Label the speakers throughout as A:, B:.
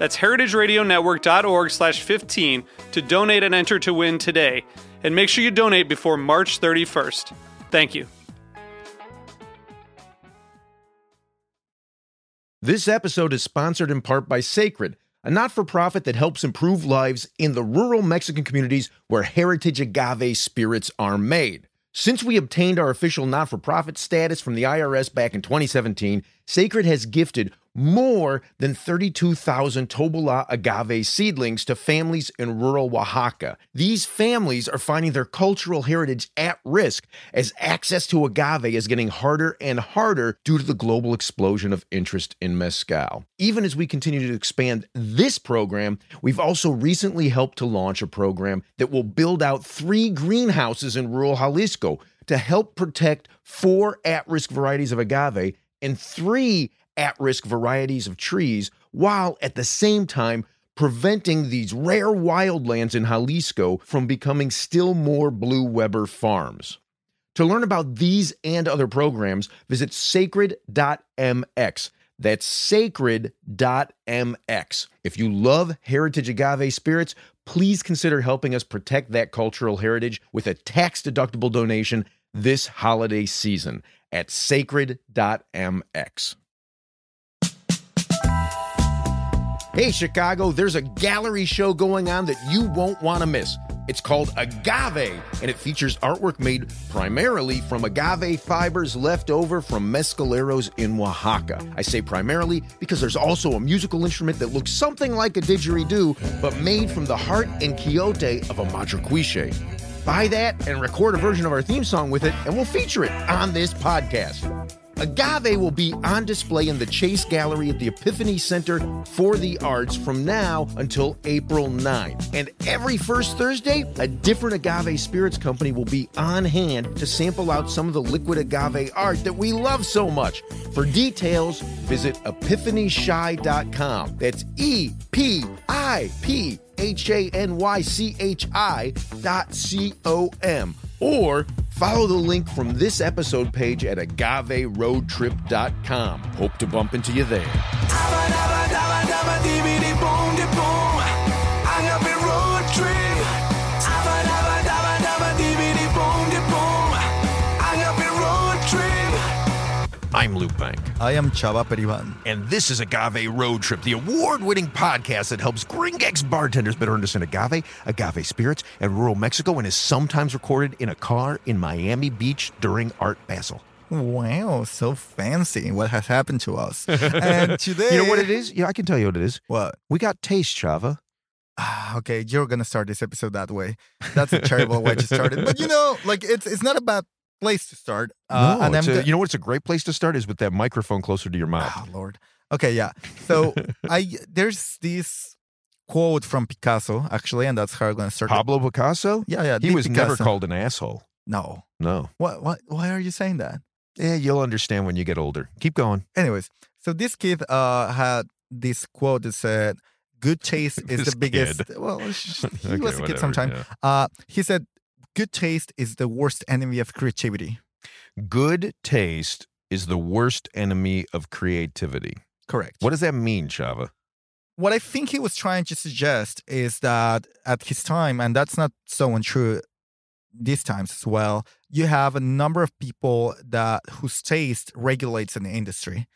A: That's heritageradionetwork.org slash 15 to donate and enter to win today. And make sure you donate before March 31st. Thank you.
B: This episode is sponsored in part by Sacred, a not for profit that helps improve lives in the rural Mexican communities where heritage agave spirits are made. Since we obtained our official not for profit status from the IRS back in 2017, Sacred has gifted more than 32,000 Tobalá agave seedlings to families in rural Oaxaca. These families are finding their cultural heritage at risk as access to agave is getting harder and harder due to the global explosion of interest in mezcal. Even as we continue to expand this program, we've also recently helped to launch a program that will build out three greenhouses in rural Jalisco to help protect four at risk varieties of agave and three at risk varieties of trees, while at the same time preventing these rare wildlands in Jalisco from becoming still more Blue Weber farms. To learn about these and other programs, visit sacred.mx. That's sacred.mx. If you love heritage agave spirits, please consider helping us protect that cultural heritage with a tax deductible donation this holiday season at sacred.mx. Hey, Chicago, there's a gallery show going on that you won't want to miss. It's called Agave, and it features artwork made primarily from agave fibers left over from mescaleros in Oaxaca. I say primarily because there's also a musical instrument that looks something like a didgeridoo, but made from the heart and quiote of a madrecuixe. Buy that and record a version of our theme song with it, and we'll feature it on this podcast. Agave will be on display in the Chase Gallery at the Epiphany Center for the Arts from now until April 9. And every first Thursday, a different agave spirits company will be on hand to sample out some of the liquid agave art that we love so much. For details, visit epiphanychi.com. That's E P I P H A N Y C H I dot C O M. Or follow the link from this episode page at agaveroadtrip.com. Hope to bump into you there. I'm Lou Bank.
C: I am Chava Periban.
B: And this is Agave Road Trip, the award winning podcast that helps Gringex bartenders better understand agave, agave spirits, and rural Mexico, and is sometimes recorded in a car in Miami Beach during Art Basel.
C: Wow, so fancy. What has happened to us? and today.
B: You know what it is? Yeah, I can tell you what it is.
C: What?
B: We got taste, Chava.
C: Ah, okay, you're gonna start this episode that way. That's a terrible way to start it. But you know, like it's it's not a bad place to start.
B: Uh, no, it's a- you know what's a great place to start is with that microphone closer to your mouth.
C: Oh Lord. Okay, yeah. So I there's this quote from Picasso actually, and that's how I'm gonna start.
B: Pablo Picasso?
C: Yeah, yeah.
B: He was never called an asshole.
C: No.
B: No.
C: What? What? Why are you saying that?
B: Yeah, you'll understand when you get older. Keep going.
C: Anyways, so this kid uh had this quote that said, "Good taste is the biggest."
B: kid.
C: Well, he
B: Okay,
C: was a kid
B: whatever,
C: sometime.
B: yeah.
C: Uh, he said, "Good taste is the worst enemy of creativity."
B: Good taste is the worst enemy of creativity.
C: Correct.
B: What does that mean, Chava?
C: what I think he was trying to suggest is that at his time, and that's not so untrue these times as well, you have a number of people that whose taste regulates an industry.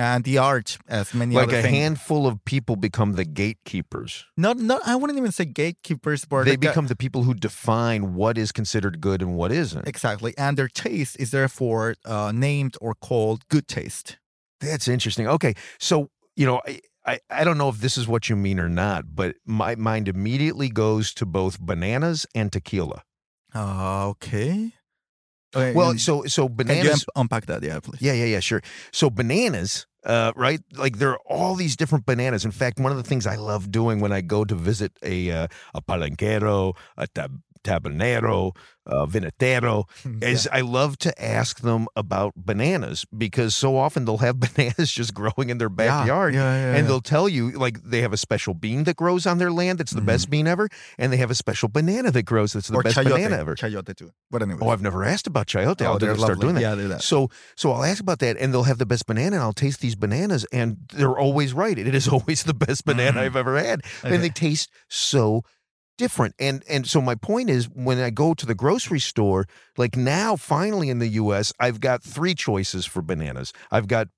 C: And the art as many
B: like a
C: things.
B: handful of people become the gatekeepers.
C: Not, not. I wouldn't even say gatekeepers, but
B: They
C: uh,
B: become the people who define what is considered good and what isn't.
C: exactly, and their taste is therefore uh, named or called good taste.
B: That's interesting. Okay, so you know, I, I I don't know if this is what you mean or not, but my mind immediately goes to both bananas and tequila.
C: Uh, okay. Okay,
B: Well, so so
C: can you
B: bananas.
C: unpack that? Yeah, please.
B: Yeah, yeah, yeah, sure. So bananas, uh, right? Like there are all these different bananas. In fact, one of the things I love doing when I go to visit a uh, a palenquero, a tab- tabernero, a vinatero, is I love to ask them about bananas because so often they'll have bananas just growing in their backyard.
C: Yeah, yeah,
B: And
C: yeah.
B: they'll tell you, like, they have a special bean that grows on their land that's the best bean ever. And they have a special banana that grows that's the
C: or
B: best
C: chayote,
B: banana ever.
C: chayote too. But anyway,
B: Oh, I've never asked about chayote. I'll
C: Oh,
B: to start
C: lovely.
B: doing that.
C: Yeah, that.
B: So, so I'll ask about that, and they'll have the best banana, and I'll taste these bananas, and they're always right. It is always the best banana
C: Mhm.
B: I've ever had,
C: Okay.
B: and they taste so different. And and so my point is, when I go to the grocery store, like now, finally in the U.S., I've got three choices for bananas. I've got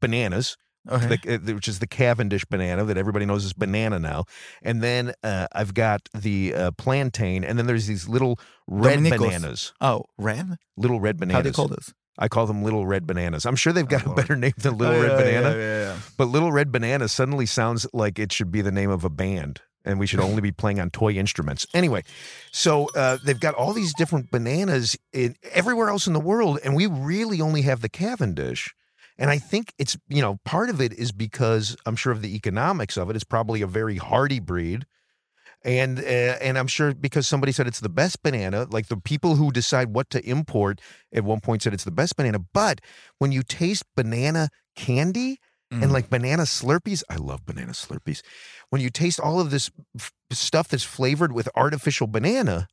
B: bananas,
C: Okay.
B: the, uh, which is the Cavendish banana that everybody knows is banana now. And then uh, I've got the uh, plantain, and then there's these little red
C: Dominicos.
B: bananas,
C: oh, red.
B: little red bananas.
C: How do you call this?
B: I call them little red bananas. I'm sure they've got
C: Oh,
B: a better name than little
C: Oh,
B: red
C: yeah,
B: banana,
C: yeah, yeah.
B: but little red banana suddenly sounds like it should be the name of a band. And we should only be playing on toy instruments. Anyway, so uh, they've got all these different bananas in everywhere else in the world, and we really only have the Cavendish. And I think it's, you know, part of it is because I'm sure of the economics of it. It's probably a very hardy breed. And uh, and I'm sure because somebody said it's the best banana, like the people who decide what to import at one point said it's the best banana. But when you taste banana candy and
C: Mm.
B: like banana Slurpees, I love banana Slurpees. When you taste all of this f- stuff that's flavored with artificial banana,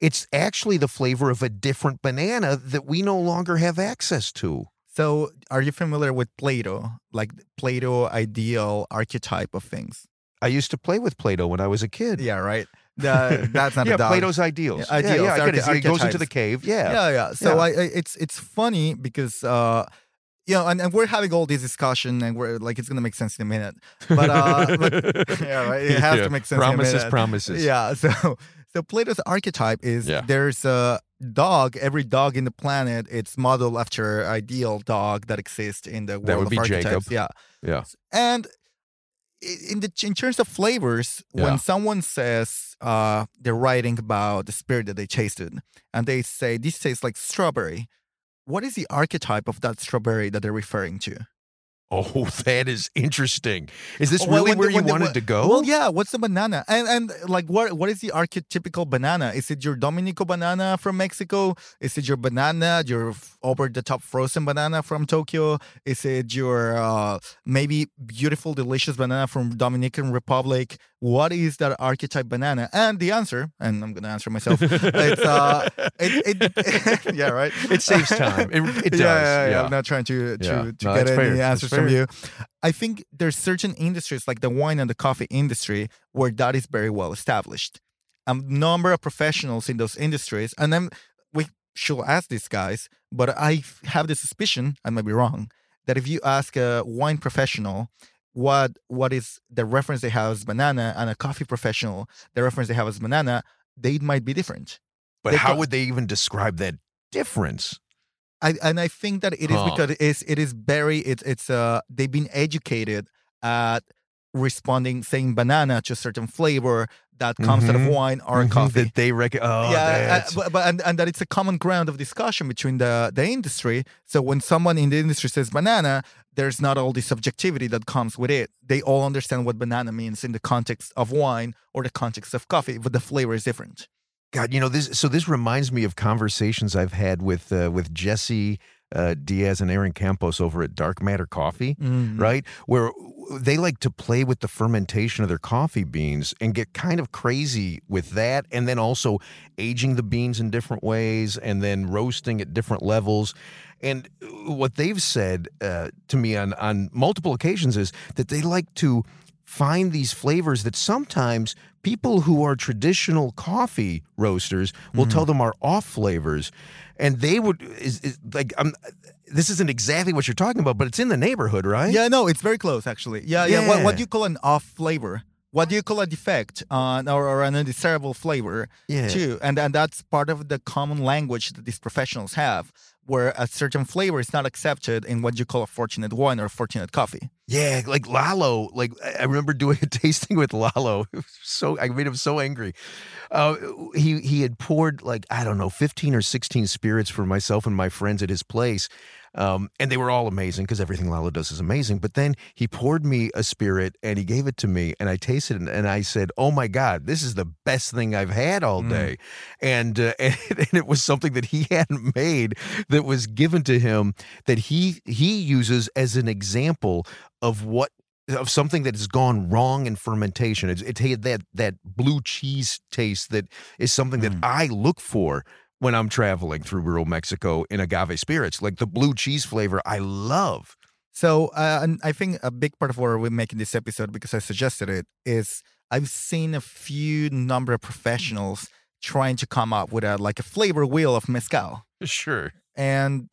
B: it's actually the flavor of a different banana that we no longer have access to.
C: So, are you familiar with Plato? Like Plato ideal archetype of things.
B: I used to play with Play-Doh when I was a kid.
C: Yeah, right. The, that's not
B: yeah,
C: a dog.
B: Plato's ideals.
C: Yeah, ideals,
B: Yeah, yeah, I it. He goes into the cave. Yeah.
C: yeah yeah so. I, I it's it's funny because uh you know and, and we're having all this discussion and we're like it's gonna make sense in a minute but uh but, yeah right it has
B: Yeah.
C: to make sense
B: Promises,
C: in a minute.
B: promises.
C: yeah so so plato's archetype is
B: Yeah.
C: there's a dog every dog in the planet it's modeled after ideal dog that exists in the world
B: That would
C: of
B: be
C: archetypes
B: Jacob.
C: yeah
B: Yeah.
C: and in the in terms of flavors,
B: Yeah.
C: when someone says uh, they're writing about the spirit that they tasted, and they say this tastes like strawberry, what is the archetype of that strawberry that they're referring to?
B: Oh, that is interesting. Is this
C: Well,
B: really
C: when
B: where you
C: when
B: wanted to go?
C: Well, yeah. What's the banana? And and like what what is the archetypical banana? Is it your Dominico banana from Mexico? Is it your banana, your over the top frozen banana from Tokyo? Is it your uh, maybe beautiful, delicious banana from Dominican Republic? What is that archetype banana? And the answer, and I'm gonna answer myself. it's uh, it, it yeah, right.
B: It saves time. It, it does.
C: Yeah, yeah, yeah.
B: yeah.
C: I'm not trying to to, to
B: No,
C: get any
B: fair.
C: Answers from you. I think there's certain industries like the wine and the coffee industry where that is very well established. A number of professionals in those industries, and then we should ask these guys, but I have the suspicion, I might be wrong, that if you ask a wine professional what what is the reference they have as banana and a coffee professional, the reference they have as banana, they might be different.
B: But
C: They
B: how
C: co-
B: would they even describe that difference?
C: I, and I think that it is
B: Huh.
C: because it is it is very it's it's uh they've been educated at responding saying banana to a certain flavor that comes out of
B: Mhm.
C: wine or
B: Mhm,
C: coffee.
B: That they reckon. Oh,
C: yeah, uh, but, but and, and that it's a common ground of discussion between the the industry. So when someone in the industry says banana, there's not all the subjectivity that comes with it. They all understand what banana means in the context of wine or the context of coffee, but the flavor is different.
B: God, you know this. So this reminds me of conversations I've had with uh, with Jesse uh, Diaz and Aaron Campos over at Dark Matter Coffee.
C: Mm.
B: right? Where they like to play with the fermentation of their coffee beans and get kind of crazy with that. And then also aging the beans in different ways and then roasting at different levels. And what they've said uh, to me on, on multiple occasions is that they like to find these flavors that sometimes people who are traditional coffee roasters will tell them are off flavors, and they would is, is like I'm. This isn't exactly what you're talking about, but it's in the neighborhood, right?
C: Yeah, no, it's very close actually. Yeah, yeah. What, what do you call an off flavor? What do you call a defect uh, or, or an undesirable flavor
B: Yeah.
C: too? And and that's part of the common language that these professionals have, where a certain flavor is not accepted in what you call a fortunate wine or a fortunate coffee.
B: Yeah, like Lalo. Like I remember doing a tasting with Lalo. So I made him so angry. Uh, he he had poured like I don't know, fifteen or sixteen spirits for myself and my friends at his place, um, and they were all amazing because everything Lalo does is amazing. But then he poured me a spirit and he gave it to me, and I tasted it, and I said, "Oh my God, this is the best thing I've had all
C: Mm.
B: day," and, uh, and and it was something that he hadn't made that was given to him that he he uses as an example of what of something that has gone wrong in fermentation. It's, it had that that blue cheese taste that is something that
C: Mm.
B: I look for when I'm traveling through rural Mexico in agave spirits. Like the blue cheese flavor, I love.
C: So, uh, I think a big part of why we're making this episode, because I suggested it, is I've seen a few number of professionals trying to come up with a like a flavor wheel of mezcal,
B: Sure.
C: and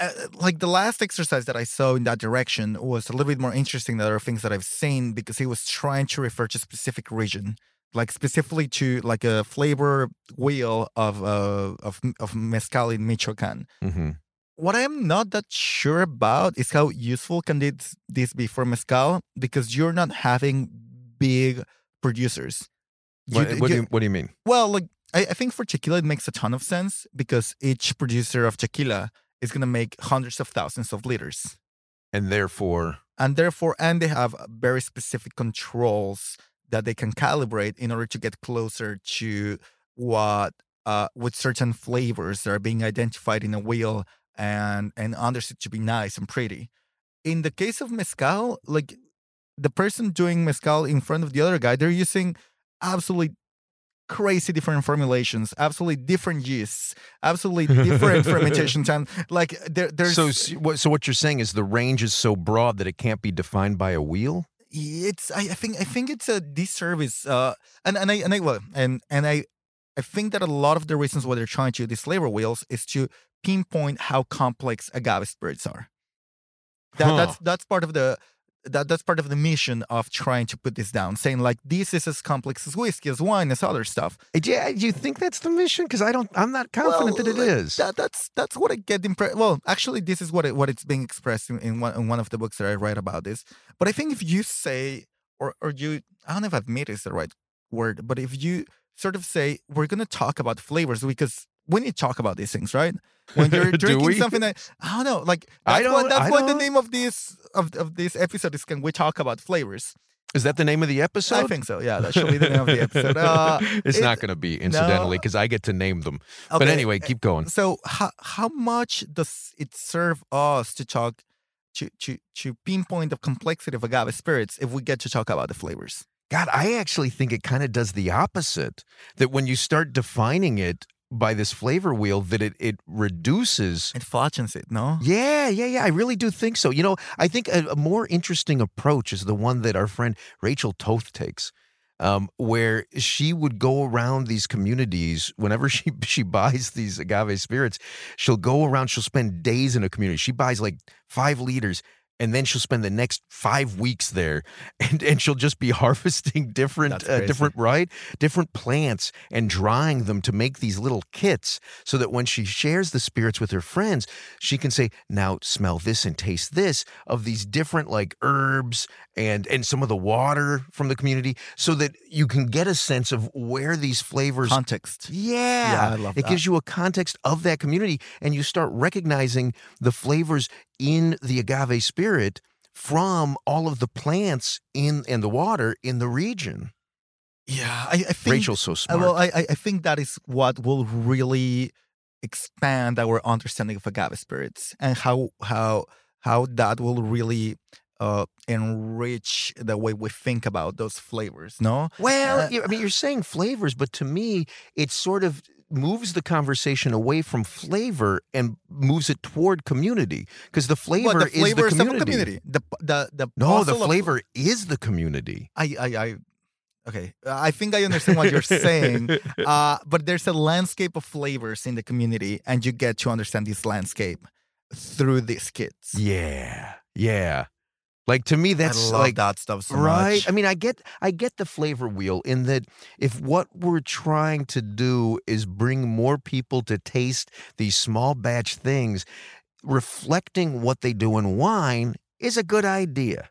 C: uh, like the last exercise that I saw in that direction was a little bit more interesting than other things that I've seen because he was trying to refer to a specific region, like specifically to like a flavor wheel of uh, of of mezcal in Michoacan
B: hmm
C: what I'm not that sure about is how useful can this, this be for mezcal because you're not having big producers. You-
B: What, what, do
C: you-
B: you, what do you mean?
C: well, like I, I think for tequila it makes a ton of sense because each producer of tequila is gonna make hundreds of thousands of liters.
B: And therefore,
C: And therefore, and they have very specific controls that they can calibrate in order to get closer to what uh, with certain flavors that are being identified in a wheel and and understood to be nice and pretty. In the case of mezcal, like the person doing mezcal in front of the other guy, they're using absolutely crazy different formulations, absolutely different yeasts, absolutely different fermentation time. Like there, there's
B: so so what you're saying is the range is so broad that it can't be defined by a wheel.
C: It's I, I think I think it's a disservice uh and and I and I well and and I I think that a lot of the reasons why they're trying to do these flavor wheels is to pinpoint how complex agave spirits are. That
B: Huh.
C: that's that's part of the that that's part of the mission of trying to put this down, saying like this is as complex as whiskey, as wine, as other stuff.
B: Yeah, do you think that's the mission? Because I don't. I'm not confident
C: Well,
B: that it
C: like,
B: is.
C: That, that's that's what I get impressed. Well, actually, this is what it, what it's being expressed in, in one in one of the books that I write about this. But I think if you say or or you, I don't know if admit is the right word, but if you sort of say we're going to talk about flavors because we need to talk about these things, right? When you're drinking something that I don't know, like
B: I
C: that's what
B: don't-
C: that's
B: I
C: what the
B: don't-
C: name of this of of this episode is. Can we talk about flavors?
B: Is that the name of the episode?
C: I think so. Yeah, that should be the name of the episode. Uh,
B: it's
C: it-
B: not going to be incidentally because I get to name them. But anyway, keep going.
C: So how how much does it serve us to talk to to to pinpoint the complexity of agave spirits if we get to talk about the flavors?
B: God, I actually think it kind of does the opposite. That when you start defining it by this flavor wheel, that it it reduces.
C: It flattens it, no?
B: Yeah, yeah, yeah. I really do think so. You know, I think a, a more interesting approach is the one that our friend Rachel Toth takes. Um, where she would go around these communities whenever she she buys these agave spirits, she'll go around. She'll spend days in a community. She buys like five liters, and then she'll spend the next five weeks there, and and she'll just be harvesting different uh, different right different plants and drying them to make these little kits, so that when she shares the spirits with her friends, she can say, "Now smell this and taste this of these different like herbs and and some of the water from the community, so that you can get a sense of where these flavors
C: Context.
B: yeah.
C: Yeah, I love
B: it
C: that.
B: gives you a context of that community and you start recognizing the flavors in the agave spirit from all of the plants in and the water in the region.
C: Yeah, I, I think
B: Rachel's so smart.
C: well, I I think that is what will really expand our understanding of agave spirits and how how how that will really uh, enrich the way we think about those flavors. No,
B: well,
C: uh,
B: I mean, you're saying flavors, but to me, it sort of moves the conversation away from flavor and moves it toward community because the flavor,
C: the
B: is the community.
C: community. The the the
B: No, the
C: puzzle of-
B: flavor is the community.
C: I I I Okay, I think I understand what you're saying, uh, but there's a landscape of flavors in the community, and you get to understand this landscape through these kids.
B: Yeah, yeah. Like to me, that's like
C: that stuff so
B: right.
C: much.
B: I mean, I get, I get the flavor wheel in that if what we're trying to do is bring more people to taste these small batch things, reflecting what they do in wine is a good idea,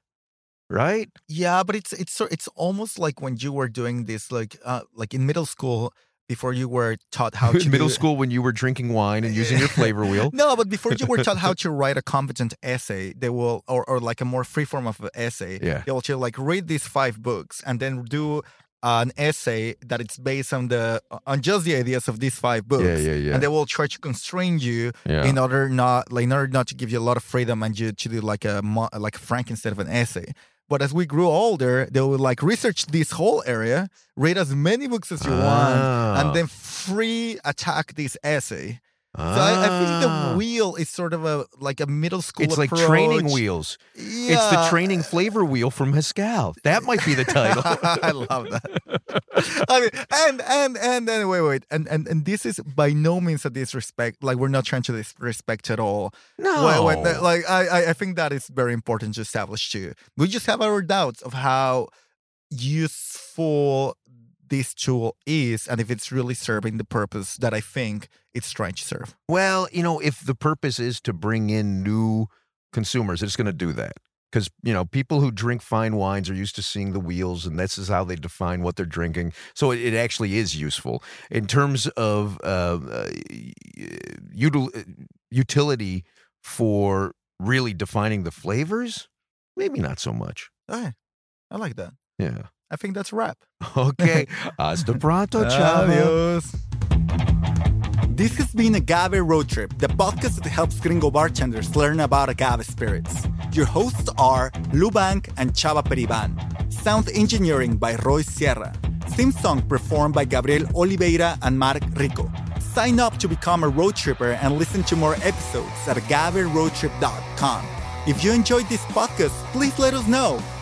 B: right?
C: Yeah, but it's it's so it's almost like when you were doing this, like uh, like in middle school before you were taught how to
B: middle
C: do-
B: school, when you were drinking wine and using your flavor wheel,
C: No, but before you were taught how to write a competent essay, they will, or, or like a more free form of an essay,
B: Yeah.
C: they will tell you, like read these five books and then do an essay that it's based on the on just the ideas of these five books.
B: yeah, yeah, yeah,
C: And they will try to constrain you
B: yeah.
C: in order not like in order not to give you a lot of freedom and you to do like a like a Frank instead of an essay. But as we grew older, they would like research this whole area, read as many books as you want,
B: Ah.
C: and then free attack this essay. So I, I think
B: Ah.
C: the wheel is sort of a like a middle school.
B: It's like training wheels.
C: Yeah.
B: It's the training flavor wheel from Mescal. That might be the title.
C: I love that. I mean, and and and then wait, wait, and and and this is by no means a disrespect. Like we're not trying to disrespect at all.
B: no.
C: Wait, that- like I, I- I think that is very important to establish too. We just have our doubts of how useful this tool is, and if it's really serving the purpose that I think it's trying to serve.
B: Well, you know, if the purpose is to bring in new consumers, it's going to do that. Because, you know, people who drink fine wines are used to seeing the wheels, and this is how they define what they're drinking. So it, it actually is useful. In terms of uh, uh, util- utility for really defining the flavors, maybe not so much.
C: Okay, I like that.
B: Yeah.
C: I think that's a wrap.
B: Okay. Hasta pronto, chava.
C: Adios. This has been Agave Road Trip, the podcast that helps gringo bartenders learn about agave spirits. Your hosts are Lou Bank and Chava Periban. Sound engineering by Roy Sierra. Theme song performed by Gabriel Oliveira and Mark Rico. Sign up to become a road tripper and listen to more episodes at agaveroadtrip.com. If you enjoyed this podcast, please let us know.